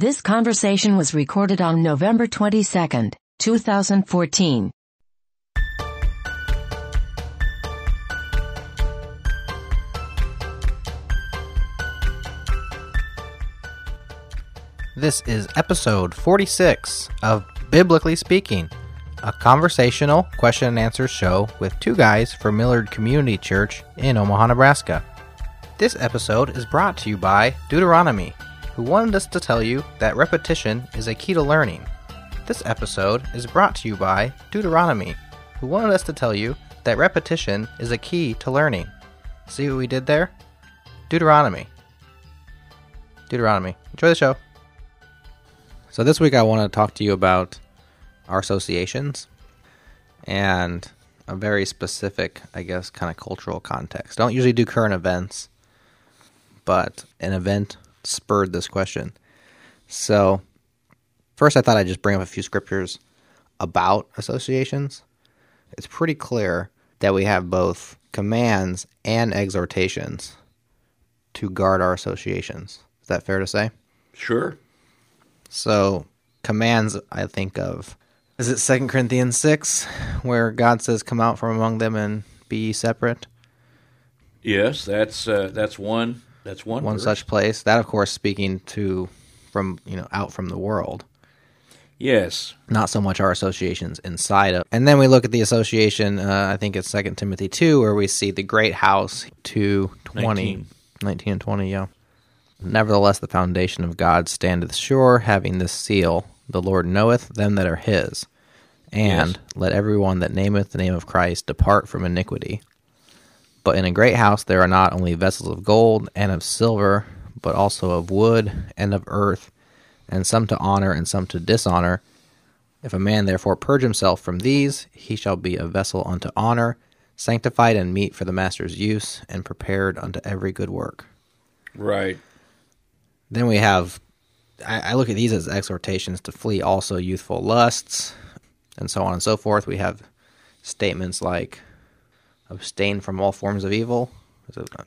This conversation was recorded on November 22nd, 2014. This is episode 46 of Biblically Speaking, a conversational question and answer show with two guys from Millard Community Church in Omaha, Nebraska. This episode is brought to you by Deuteronomy, who wanted us to tell you that repetition is a key to learning. This episode is brought to you by Deuteronomy, who wanted us to tell you that repetition is a key to learning. See what we did there? Deuteronomy. Deuteronomy. Enjoy the show. So this week I want to talk to you about our associations and a very specific, I guess, kind of cultural context. Don't usually do current events, but an event spurred this question. So first I thought I'd just bring up a few scriptures about associations. It's pretty clear that we have both commands and exhortations to guard our associations. Is that fair to say? Sure. So commands I think of is it Second Corinthians six where God says, "Come out from among them and be separate." Yes, that's uh, that's one. That's one. One verse. such place. That, of course, speaking to from you know out from the world, Yes. not so much our associations inside of. And then we look at the association. Uh, I think it's Second Timothy two where we see the great house two twenty. 19. 19 and 20, yeah. Nevertheless, the foundation of God standeth sure, having this seal The Lord knoweth them that are his. And Yes. let everyone that nameth the name of Christ depart from iniquity. But in a great house there are not only vessels of gold and of silver, but also of wood and of earth, and some to honor and some to dishonor. If a man therefore purge himself from these, he shall be a vessel unto honor, sanctified and meet for the master's use, and prepared unto every good work. Right. Then we have, I, I look at these as exhortations to flee also youthful lusts, and so on and so forth. We have statements like, abstain from all forms of evil.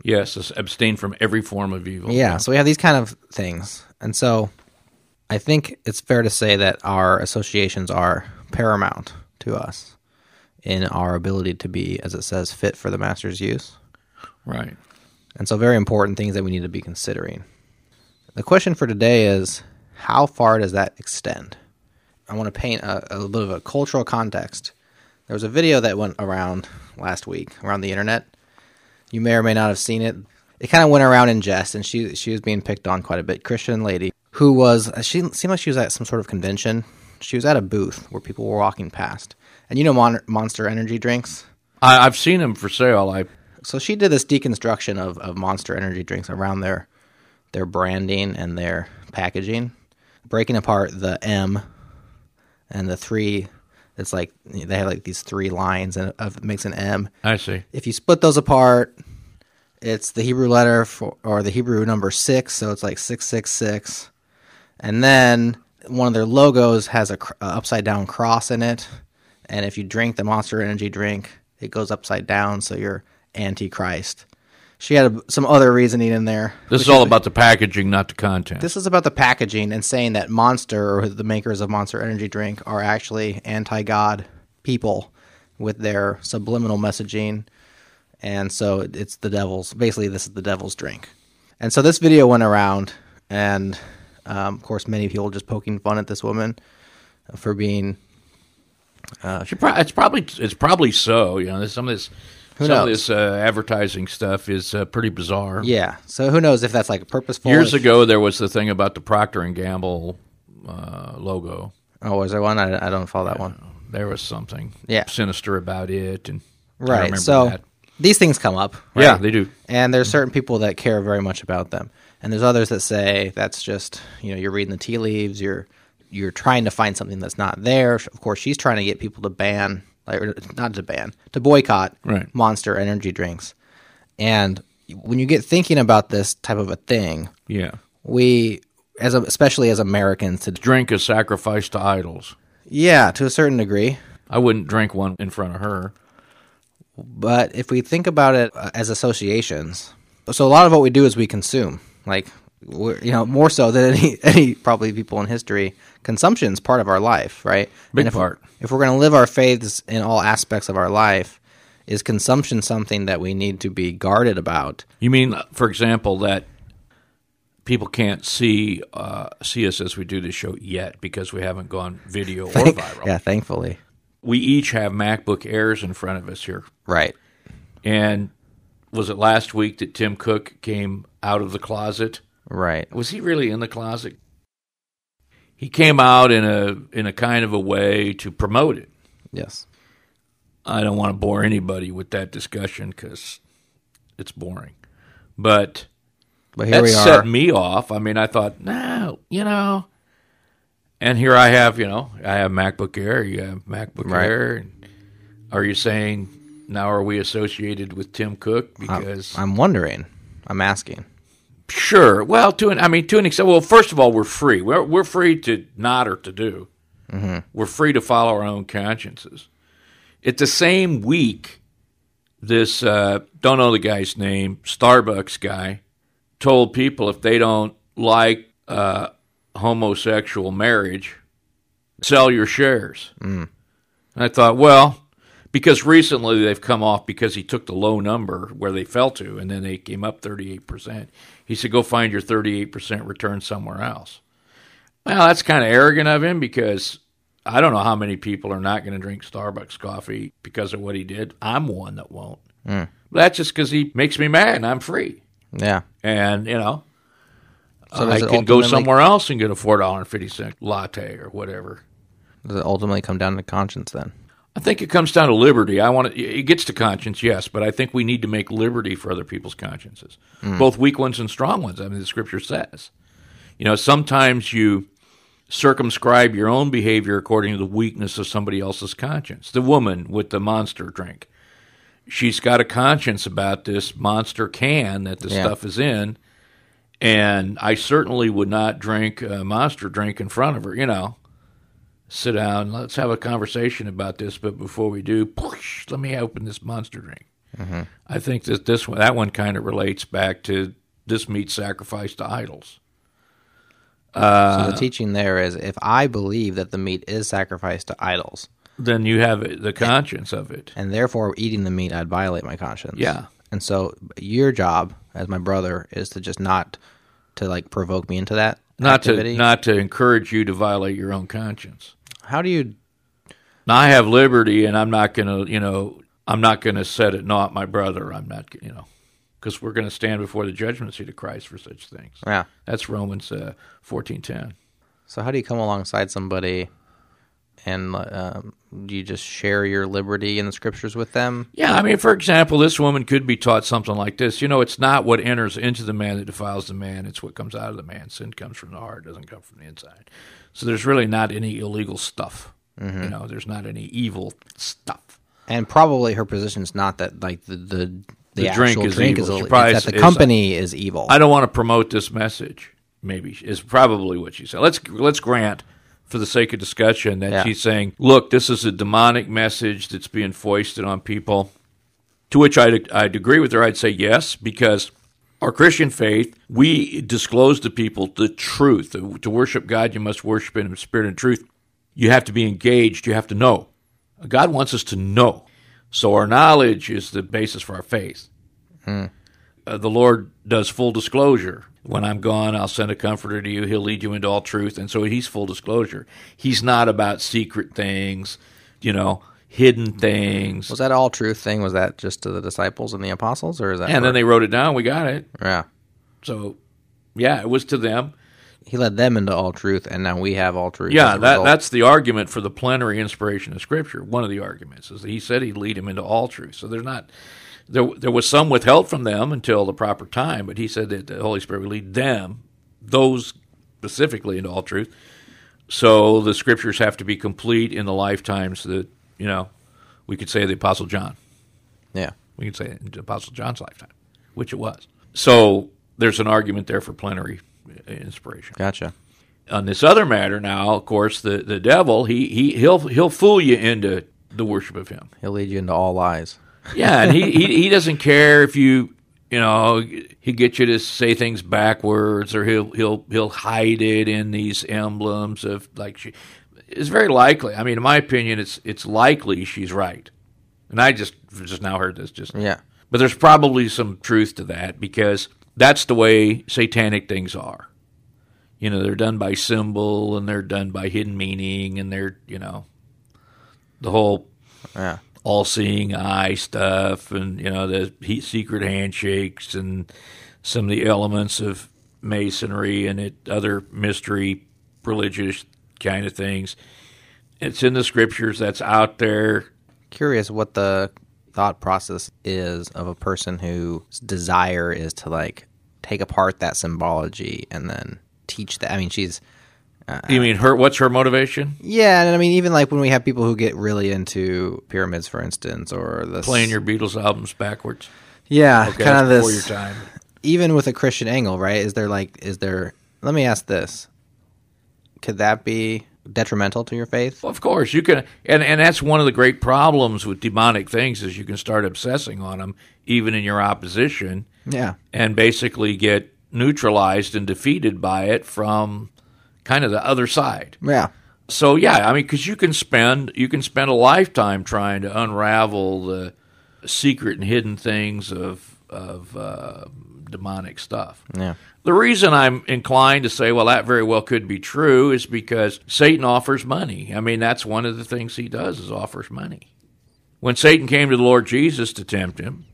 Yes. Abstain from every form of evil. Yeah, so we have these kind of things. And so I think it's fair to say that our associations are paramount to us in our ability to be, as it says, fit for the master's use. Right. And so, very important things that we need to be considering. The question for today is how far does that extend? I want to paint a, a little bit of a cultural context. There was a video that went around last week around the internet. You may or may not have seen it. It kind of went around in jest, and she she was being picked on quite a bit. Christian lady who was she seemed like she was at some sort of convention. She was at a booth where people were walking past, and you know Mon- Monster Energy drinks. I, I've seen them for sale. I So she did this deconstruction of, of Monster Energy drinks around their their branding and their packaging, breaking apart the M and the three. It's like they have like these three lines and of makes an M. I see. If you split those apart, it's the Hebrew letter for or the Hebrew number six, so it's like six six six, and then one of their logos has a, cr- a upside down cross in it, and if you drink the Monster Energy drink, it goes upside down, so you're antichrist. She had a, some other reasoning in there. This is all about the packaging, not the content. This is about the packaging and saying that Monster or the makers of Monster Energy drink are actually anti-God people with their subliminal messaging, and so it's the devil's. Basically, this is the devil's drink. And so this video went around, and um, of course, many people just poking fun at this woman for being She pro- it's probably it's probably so. You know, there's some of this Who some of this uh, advertising stuff is uh, pretty bizarre. yeah. So who knows if that's like a purposeful? Years ago, there was the thing about the Procter and Gamble uh, logo. Oh, was there one? I, I don't follow that one. There was something Yeah. sinister about it, and I Right. remember So that. these things come up. Right? Yeah, they do. And there's certain people that care very much about them, and there's others that say that's just you know you're reading the tea leaves. You're you're trying to find something that's not there. Of course, she's trying to get people to ban, like or not to ban, to boycott Right. Monster energy drinks. And when you get thinking about this type of a thing, Yeah, we as a, especially as Americans to drink is sacrifice to idols. yeah to a certain degree I wouldn't drink one in front of her. But if we think about it uh, as associations, so a lot of what we do is we consume. Like you know, more so than any, any probably people in history, consumption is part of our life, right? Big And if, part. If we're going to live our faiths in all aspects of our life, is consumption something that we need to be guarded about? You mean, for example, that people can't see uh, see us as we do this show yet because we haven't gone video or viral. Yeah, thankfully. We each have MacBook Airs in front of us here, Right. and was it last week that Tim Cook came out of the closet? Right. Was he really in the closet? He came out in a in a kind of a way to promote it. Yes. I don't want to bore anybody with that discussion because it's boring. But But here that we are. set me off. I mean, I thought, no, you know. And here I have, you know, I have MacBook Air. You have MacBook Right. Air. Are you saying now are we associated with Tim Cook because I'm wondering. I'm asking. Sure. Well, to an I mean to an extent. Well, first of all, we're free. We're we're free to not or to do. We're free to follow our own consciences. It's the same week, this uh, don't know the guy's name, Starbucks guy, told people if they don't like uh, homosexual marriage, sell your shares. And I thought, well, because recently they've come off because he took the low number where they fell to, and then they came up 38%. He said, go find your 38% return somewhere else. Well, that's kind of arrogant of him because I don't know how many people are not going to drink Starbucks coffee because of what he did. I'm one that won't. But that's just because he makes me mad and I'm free. Yeah. And, you know, So I can go somewhere else and get a $4.50 latte or whatever. Does it ultimately come down to conscience then? I think it comes down to liberty. I want to, it gets to conscience, yes, but I think we need to make liberty for other people's consciences, hmm. both weak ones and strong ones. I mean, the scripture says, you know, sometimes you circumscribe your own behavior according to the weakness of somebody else's conscience. The woman with the monster drink, she's got a conscience about this monster can that the Yeah. stuff is in, and I certainly would not drink a monster drink in front of her. You know, sit down, let's have a conversation about this. But before we do, push, let me open this monster drink. I think that this one, that one kind of relates back to this meat sacrificed to idols. Uh, so the teaching there is if I believe that the meat is sacrificed to idols, Then you have the conscience of it. and therefore eating the meat, I'd violate my conscience. Yeah. And so your job as my brother is to just not to like provoke me into that Not activity. to not to encourage you to violate your own conscience. How do you? Now I have liberty, and I'm not going to, you know, I'm not going to set it not my brother. I'm not, you know, because we're going to stand before the judgment seat of Christ for such things. Yeah. That's Romans uh, fourteen ten. So how do you come alongside somebody, and um, you just share your liberty in the scriptures with them? Yeah, I mean, for example, this woman could be taught something like this. You know, it's not what enters into the man that defiles the man; it's what comes out of the man. Sin comes from the heart; doesn't come from the inside. So there's really not any illegal stuff. You know, there's not any evil stuff. And probably her position is not that like the the, the, The drink is drink evil. is, probably that the is- company is evil. I don't want to promote this message. Maybe is probably what she said. Let's let's grant, for the sake of discussion, that Yeah. she's saying, "Look, this is a demonic message that's being foisted on people." To which I'd, I'd agree with her. I'd say yes, because our Christian faith, we disclose to people the truth. To worship God, you must worship Him in spirit and truth. You have to be engaged. You have to know. God wants us to know. So our knowledge is the basis for our faith uh, the Lord does full disclosure. When I'm gone, I'll send a comforter to you. He'll lead you into all truth. And so he's full disclosure. He's not about secret things, you know, hidden things. was that all truth thing? Was that just to the disciples and the apostles, or is that? and then they wrote it down. We got it. yeah, So, yeah, it was to them. he led them into all truth, and now we have all truth. Yeah, that, result. that's the argument for the plenary inspiration of Scripture. One of the arguments is that he said he'd lead him into all truth. So there's not there. There was some withheld from them until the proper time, but he said that the Holy Spirit would lead them, those specifically, into all truth. So the Scriptures have to be complete in the lifetimes that you know. We could say the Apostle John. yeah. We could say in the Apostle John's lifetime, which it was. So there's an argument there for plenary inspiration Gotcha. on this other matter now, of course, the, the devil he he he'll he'll fool you into the worship of him. He'll lead you into all lies. Yeah, and he, he he doesn't care if you you know, he get you to say things backwards, or he'll he'll he'll hide it in these emblems of like she. It's very likely. I mean, in my opinion, it's it's likely she's right, and I just just now heard this just Yeah. but there's probably some truth to that because that's the way satanic things are. You know, they're done by symbol and they're done by hidden meaning and they're, you know, the whole Yeah. All seeing eye stuff and, you know, the he- secret handshakes and some of the elements of masonry and it, other mystery religious kind of things. It's in the scriptures that's out there. Curious what the thought process is of a person whose desire is to like take apart that symbology and then teach that. I mean, she's You mean her? What's her motivation? yeah, and I mean even like when we have people who get really into pyramids, for instance, or the Playing your Beatles albums backwards. yeah, Okay, kind of this your time. even with a Christian angle, right? Is there like is there? Let me ask this: Could that be detrimental to your faith? Of course, you can, and and that's one of the great problems with demonic things is you can start obsessing on them even in your opposition, Yeah, and basically get neutralized and defeated by it from kind of the other side. yeah, So yeah, I mean, because you can spend you can spend a lifetime trying to unravel the secret and hidden things of of uh, demonic stuff. yeah. The reason I'm inclined to say, well, that very well could be true is because Satan offers money. I mean, that's one of the things he does is offers money. When Satan came to the Lord Jesus to tempt him,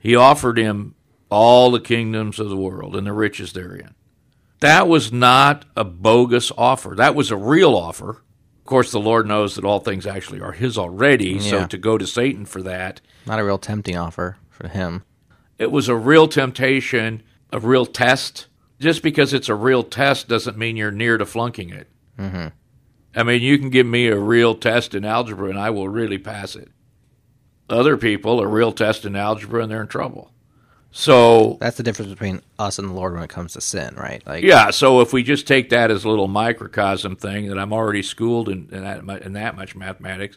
he offered him all the kingdoms of the world and the riches therein. That was not a bogus offer. That was a real offer. Of course, the Lord knows that all things actually are his already, so to go to Satan for that Not a real tempting offer for him. it was a real temptation, a real test. Just because it's a real test doesn't mean you're near to flunking it. Mm-hmm. I mean, you can give me a real test in algebra and I will really pass it. Other people, a real test in algebra and they're in trouble. So, That's the difference between us and the Lord when it comes to sin, right? Like, yeah, so if we just take that as a little microcosm thing that I'm already schooled in, in, that, mu- in that much mathematics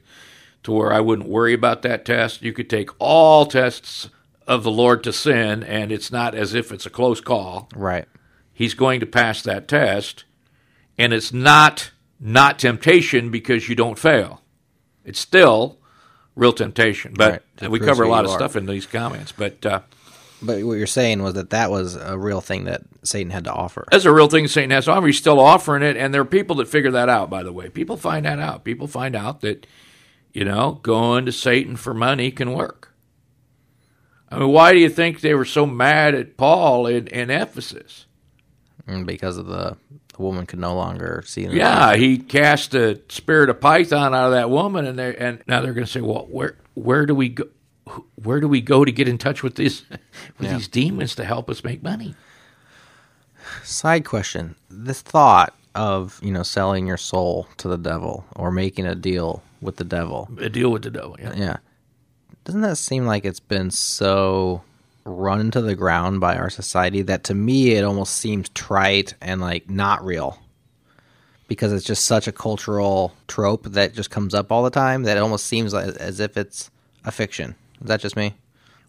to where I wouldn't worry about that test, you could take all tests of the Lord to sin and it's not as if it's a close call. right. he's going to pass that test and it's not not temptation because you don't fail it's still real temptation but Right, we cover a lot of are. stuff in these comments but uh, But what you're saying was that that was a real thing that Satan had to offer. that's a real thing satan has to offer he's still offering it and there are people that figure that out by the way people find that out people find out that you know going to satan for money can work i mean why do you think they were so mad at paul in, in ephesus mm, because of the, the woman could no longer see. Yeah, he cast the spirit of Python out of that woman, and they and now they're going to say, well, where where do we go? Where do we go to get in touch with these with these demons to help us make money? Side question: This thought of you know selling your soul to the devil or making a deal with the devil, A deal with the devil. Yeah. yeah, doesn't that seem like it's been so run into the ground by our society that to me it almost seems trite and like not real because it's just such a cultural trope that just comes up all the time that it almost seems like, as if it's a fiction. Is that just me?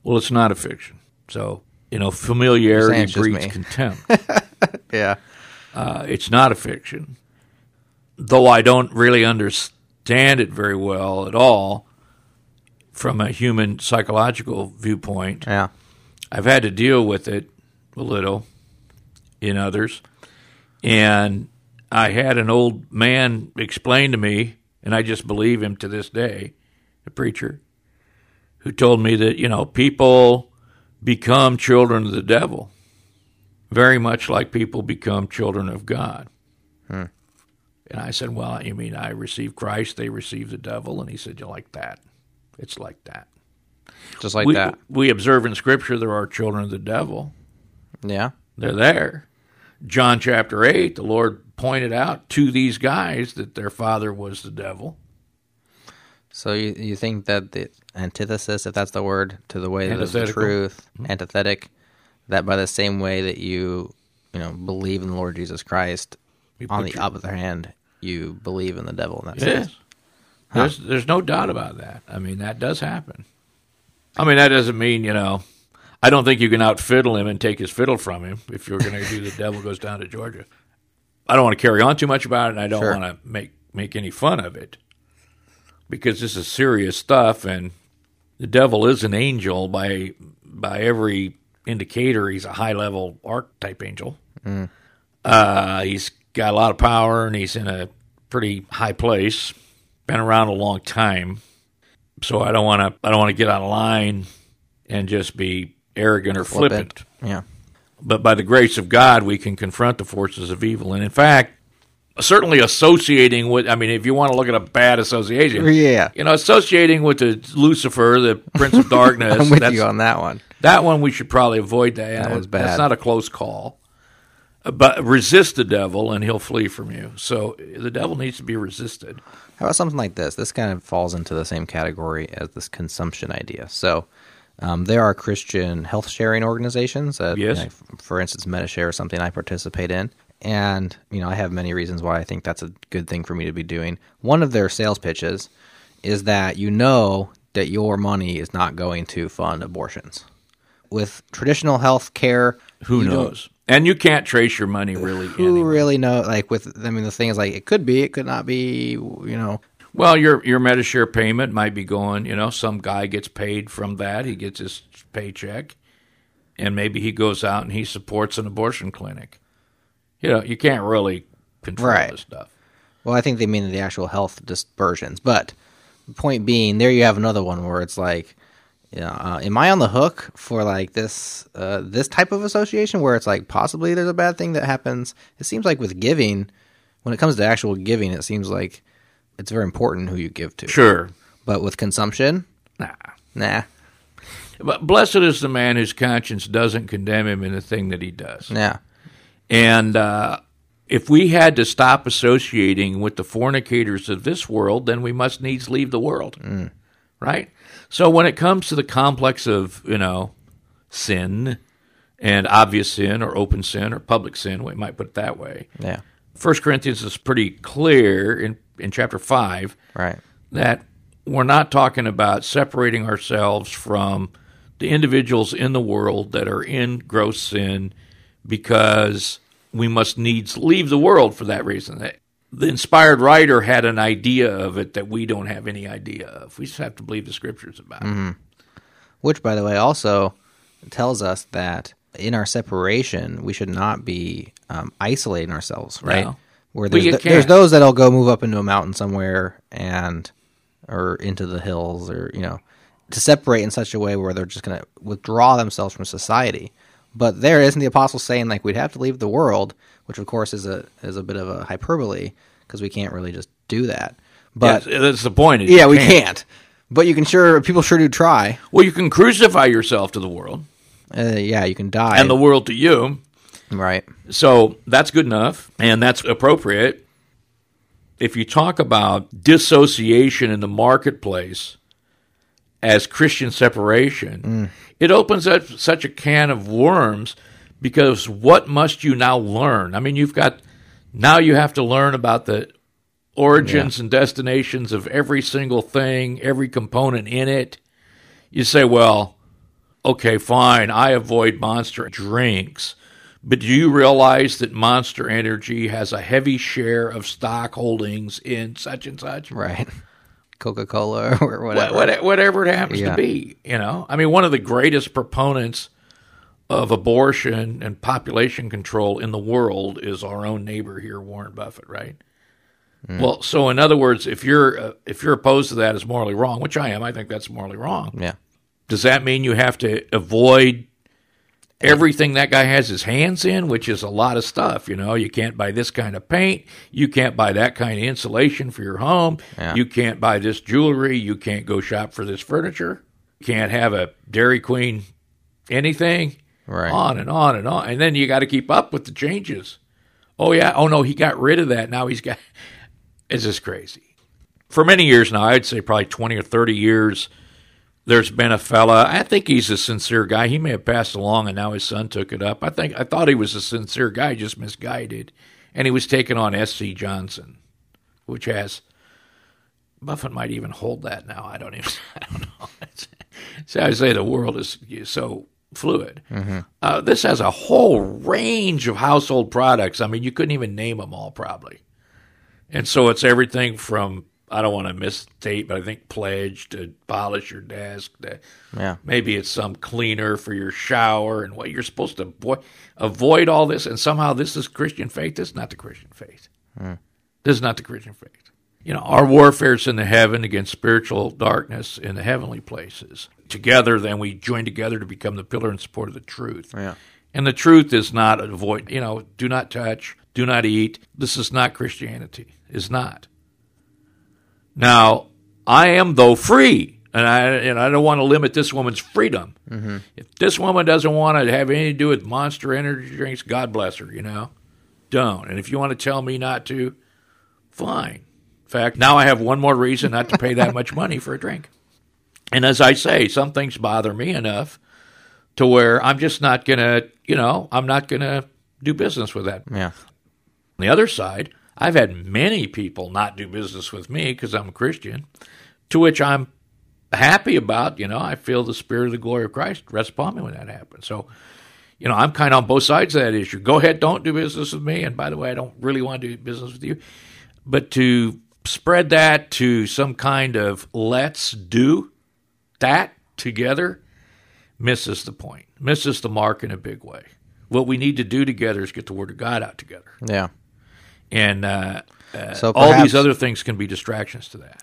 Well, it's not a fiction, so you know familiarity breeds contempt. Yeah. uh, it's not a fiction, though I don't really understand it very well at all from a human psychological viewpoint. Yeah. I've had to deal with it a little in others. And I had an old man explain to me, and I just believe him to this day, a preacher, who told me that, you know, people become children of the devil very much like people become children of God. Hmm. And I said, Well, you mean I receive Christ, they receive the devil? And he said, You like that? It's like that Just like we, that. we observe in Scripture there are children of the devil. Yeah. They're there. John chapter 8, the Lord pointed out to these guys that their father was the devil. So you you think that the antithesis, if that's the word, to the way that is the truth, Mm-hmm. antithetic, that by the same way that you you know believe in the Lord Jesus Christ, You on the your- other hand, you believe in the devil in that Yes. sense. There's, there's no doubt about that. I mean, that does happen. I mean, that doesn't mean, you know, I don't think you can outfiddle him and take his fiddle from him if you're going to do the devil goes down to Georgia. I don't want to carry on too much about it, and I don't Sure. want to make make any fun of it because this is serious stuff, and the devil is an angel by by every indicator. He's a high level archetype angel. Uh, he's got a lot of power, and he's in a pretty high place. Been around a long time, so I don't want to. I don't want to get out of line and just be arrogant or flippant. Yeah. But by the grace of God, we can confront the forces of evil, and in fact, certainly associating with. I mean, if you want to look at a bad association, Yeah. you know, associating with the Lucifer, the Prince of Darkness. I'm with that's- you on that one. that one we should probably avoid that. That was bad. That's not a close call. But resist the devil and he'll flee from you. So the devil needs to be resisted. How about something like this? This kind of falls into the same category as this consumption idea. So, um, there are Christian health sharing organizations. That, Yes. you know, for instance, Medishare is something I participate in. And, you know, I have many reasons why I think that's a good thing for me to be doing. One of their sales pitches is that you know that your money is not going to fund abortions. With traditional health care, Who knows? And you can't trace your money really. Who anywhere. really know? Like with, I mean, the thing is, like, it could be, it could not be. You know, Well, your your Medishare payment might be going. You know, some guy gets paid from that. He gets his paycheck, and maybe he goes out and he supports an abortion clinic. You know, you can't really control Right. this stuff. Well, I think they mean the actual health dispersions. But the point being, there you have another one where it's like, you know, uh, am I on the hook for like this uh, this type of association where it's like possibly there's a bad thing that happens? It seems like with giving, when it comes to actual giving, it seems like it's very important who you give to. Sure. But with consumption, Nah. nah, But blessed is the man whose conscience doesn't condemn him in the thing that he does. nah. And uh, if we had to stop associating with the fornicators of this world, then we must needs leave the world. Right? So when it comes to the complex of, you know, sin and obvious sin or open sin or public sin, we might put it that way. Yeah. First Corinthians is pretty clear in, in chapter 5 Right. that we're not talking about separating ourselves from the individuals in the world that are in gross sin because we must needs leave the world for that reason. The inspired writer had an idea of it that we don't have any idea of. We just have to believe the scriptures about it. Which, by the way, also tells us that in our separation, we should not be um, isolating ourselves, right? No. Where there's, th- there's those that'll go move up into a mountain somewhere and or into the hills or you know to separate in such a way where they're just going to withdraw themselves from society. But there isn't the apostle saying like we'd have to leave the world, which of course is a is a bit of a hyperbole because we can't really just do that. But Yes, that's the point. is yeah, you we can't. But you can sure people sure do try. Well, you can crucify yourself to the world Uh, yeah, you can die. and the world to you. right. So that's good enough, and that's appropriate. If you talk about dissociation in the marketplace as Christian separation, mm. it opens up such a can of worms because what must you now learn? I mean, you've got now you have to learn about the origins and destinations of every single thing, every component in it. You say, well, okay, fine, I avoid monster drinks. But do you realize that Monster Energy has a heavy share of stock holdings in such and such? Right. Coca Cola or whatever. What- what- whatever it happens Yeah. to be, you know. I mean, one of the greatest proponents of abortion and population control in the world is our own neighbor here, Warren Buffett, right? Hmm. Well, so in other words, if you're uh, if you're opposed to that as morally wrong, which I am, I think that's morally wrong. Yeah. Does that mean you have to avoid everything that guy has his hands in, which is a lot of stuff? You know, you can't buy this kind of paint, you can't buy that kind of insulation for your home, Yeah. you can't buy this jewelry, you can't go shop for this furniture, you can't have a Dairy Queen anything, Right. on and on and on. And then you got to keep up with the changes. Oh, yeah. Oh, no, he got rid of that. Now he's got. Is this crazy. For many years now, I'd say probably 20 or 30 years, there's been a fella. I think he's a sincere guy. He may have passed along and now his son took it up. I think I thought he was a sincere guy, just misguided. And he was taking on S.C. Johnson, which has. Buffett might even hold that now. I don't even. I don't know. so I say the world is so fluid. Uh, this has a whole range of household products. I mean, you couldn't even name them all probably. And so it's everything from I don't want to misstate, but I think pledge to polish your desk. To, Yeah. Maybe it's some cleaner for your shower and what you're supposed to avoid, avoid all this. And somehow this is Christian faith. This is not the Christian faith. Hmm. This is not the Christian faith. You know, our warfare is in the heaven against spiritual darkness in the heavenly places. Together, then we join together to become the pillar and support of the truth. Yeah. And the truth is not avoid, you know, do not touch, do not eat. This is not Christianity. Is not. Now, I am though free, and I and I don't want to limit this woman's freedom. Mm-hmm. If this woman doesn't want to have anything to do with Monster Energy drinks, God bless her. You know, don't. And if you want to tell me not to, fine. In fact, now I have one more reason not to pay that much money for a drink. And as I say, some things bother me enough to where I'm just not gonna, you know, I'm not gonna do business with that. Yeah. On the other side, I've had many people not do business with me because I'm a Christian, to which I'm happy about. You know, I feel the spirit of the glory of Christ rest upon me when that happens. So, you know, I'm kind of on both sides of that issue. Go ahead, don't do business with me. And by the way, I don't really want to do business with you. But to spread that to some kind of let's do that together misses the point, misses the mark in a big way. What we need to do together is get the Word of God out together Yeah. And uh, So all these other things can be distractions to that.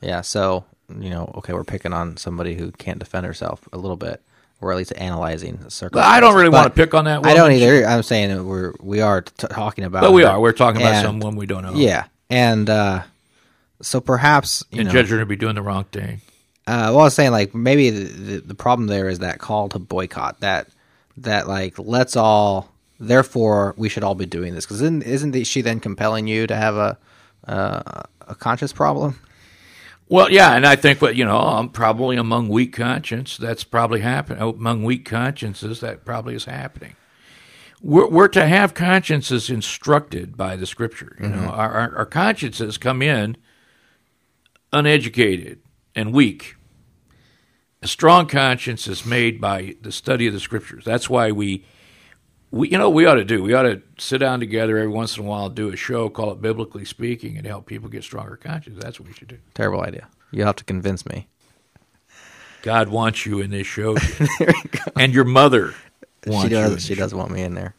Yeah, so you know, okay, we're picking on somebody who can't defend herself a little bit, or at least analyzing the But circumstances. I don't really want to pick on that. I don't either. I'm saying we're we are t- talking about. But we her. are. We're talking about And- someone we don't know. Yeah, and uh, so perhaps you and know, judge her to be doing the wrong thing. Uh, well, I was saying like maybe the, the the problem there is that call to boycott that that like let's all therefore we should all be doing this because isn't isn't she then compelling you to have a uh, a conscious problem? Well, yeah, and I think, but you know, I'm probably among weak conscience. That's probably happening among weak consciences. That probably is happening. We're, we're to have consciences instructed by the Scripture. You know, our, our our consciences come in uneducated and weak. A strong conscience is made by the study of the Scriptures. That's why we, we you know, we ought to do. We ought to sit down together every once in a while, do a show, call it Biblically Speaking, and help people get stronger conscience. That's what we should do. Terrible idea. You'll have to convince me. God wants you in this show, and your mother wants She you. in does. this She show. does want me in there.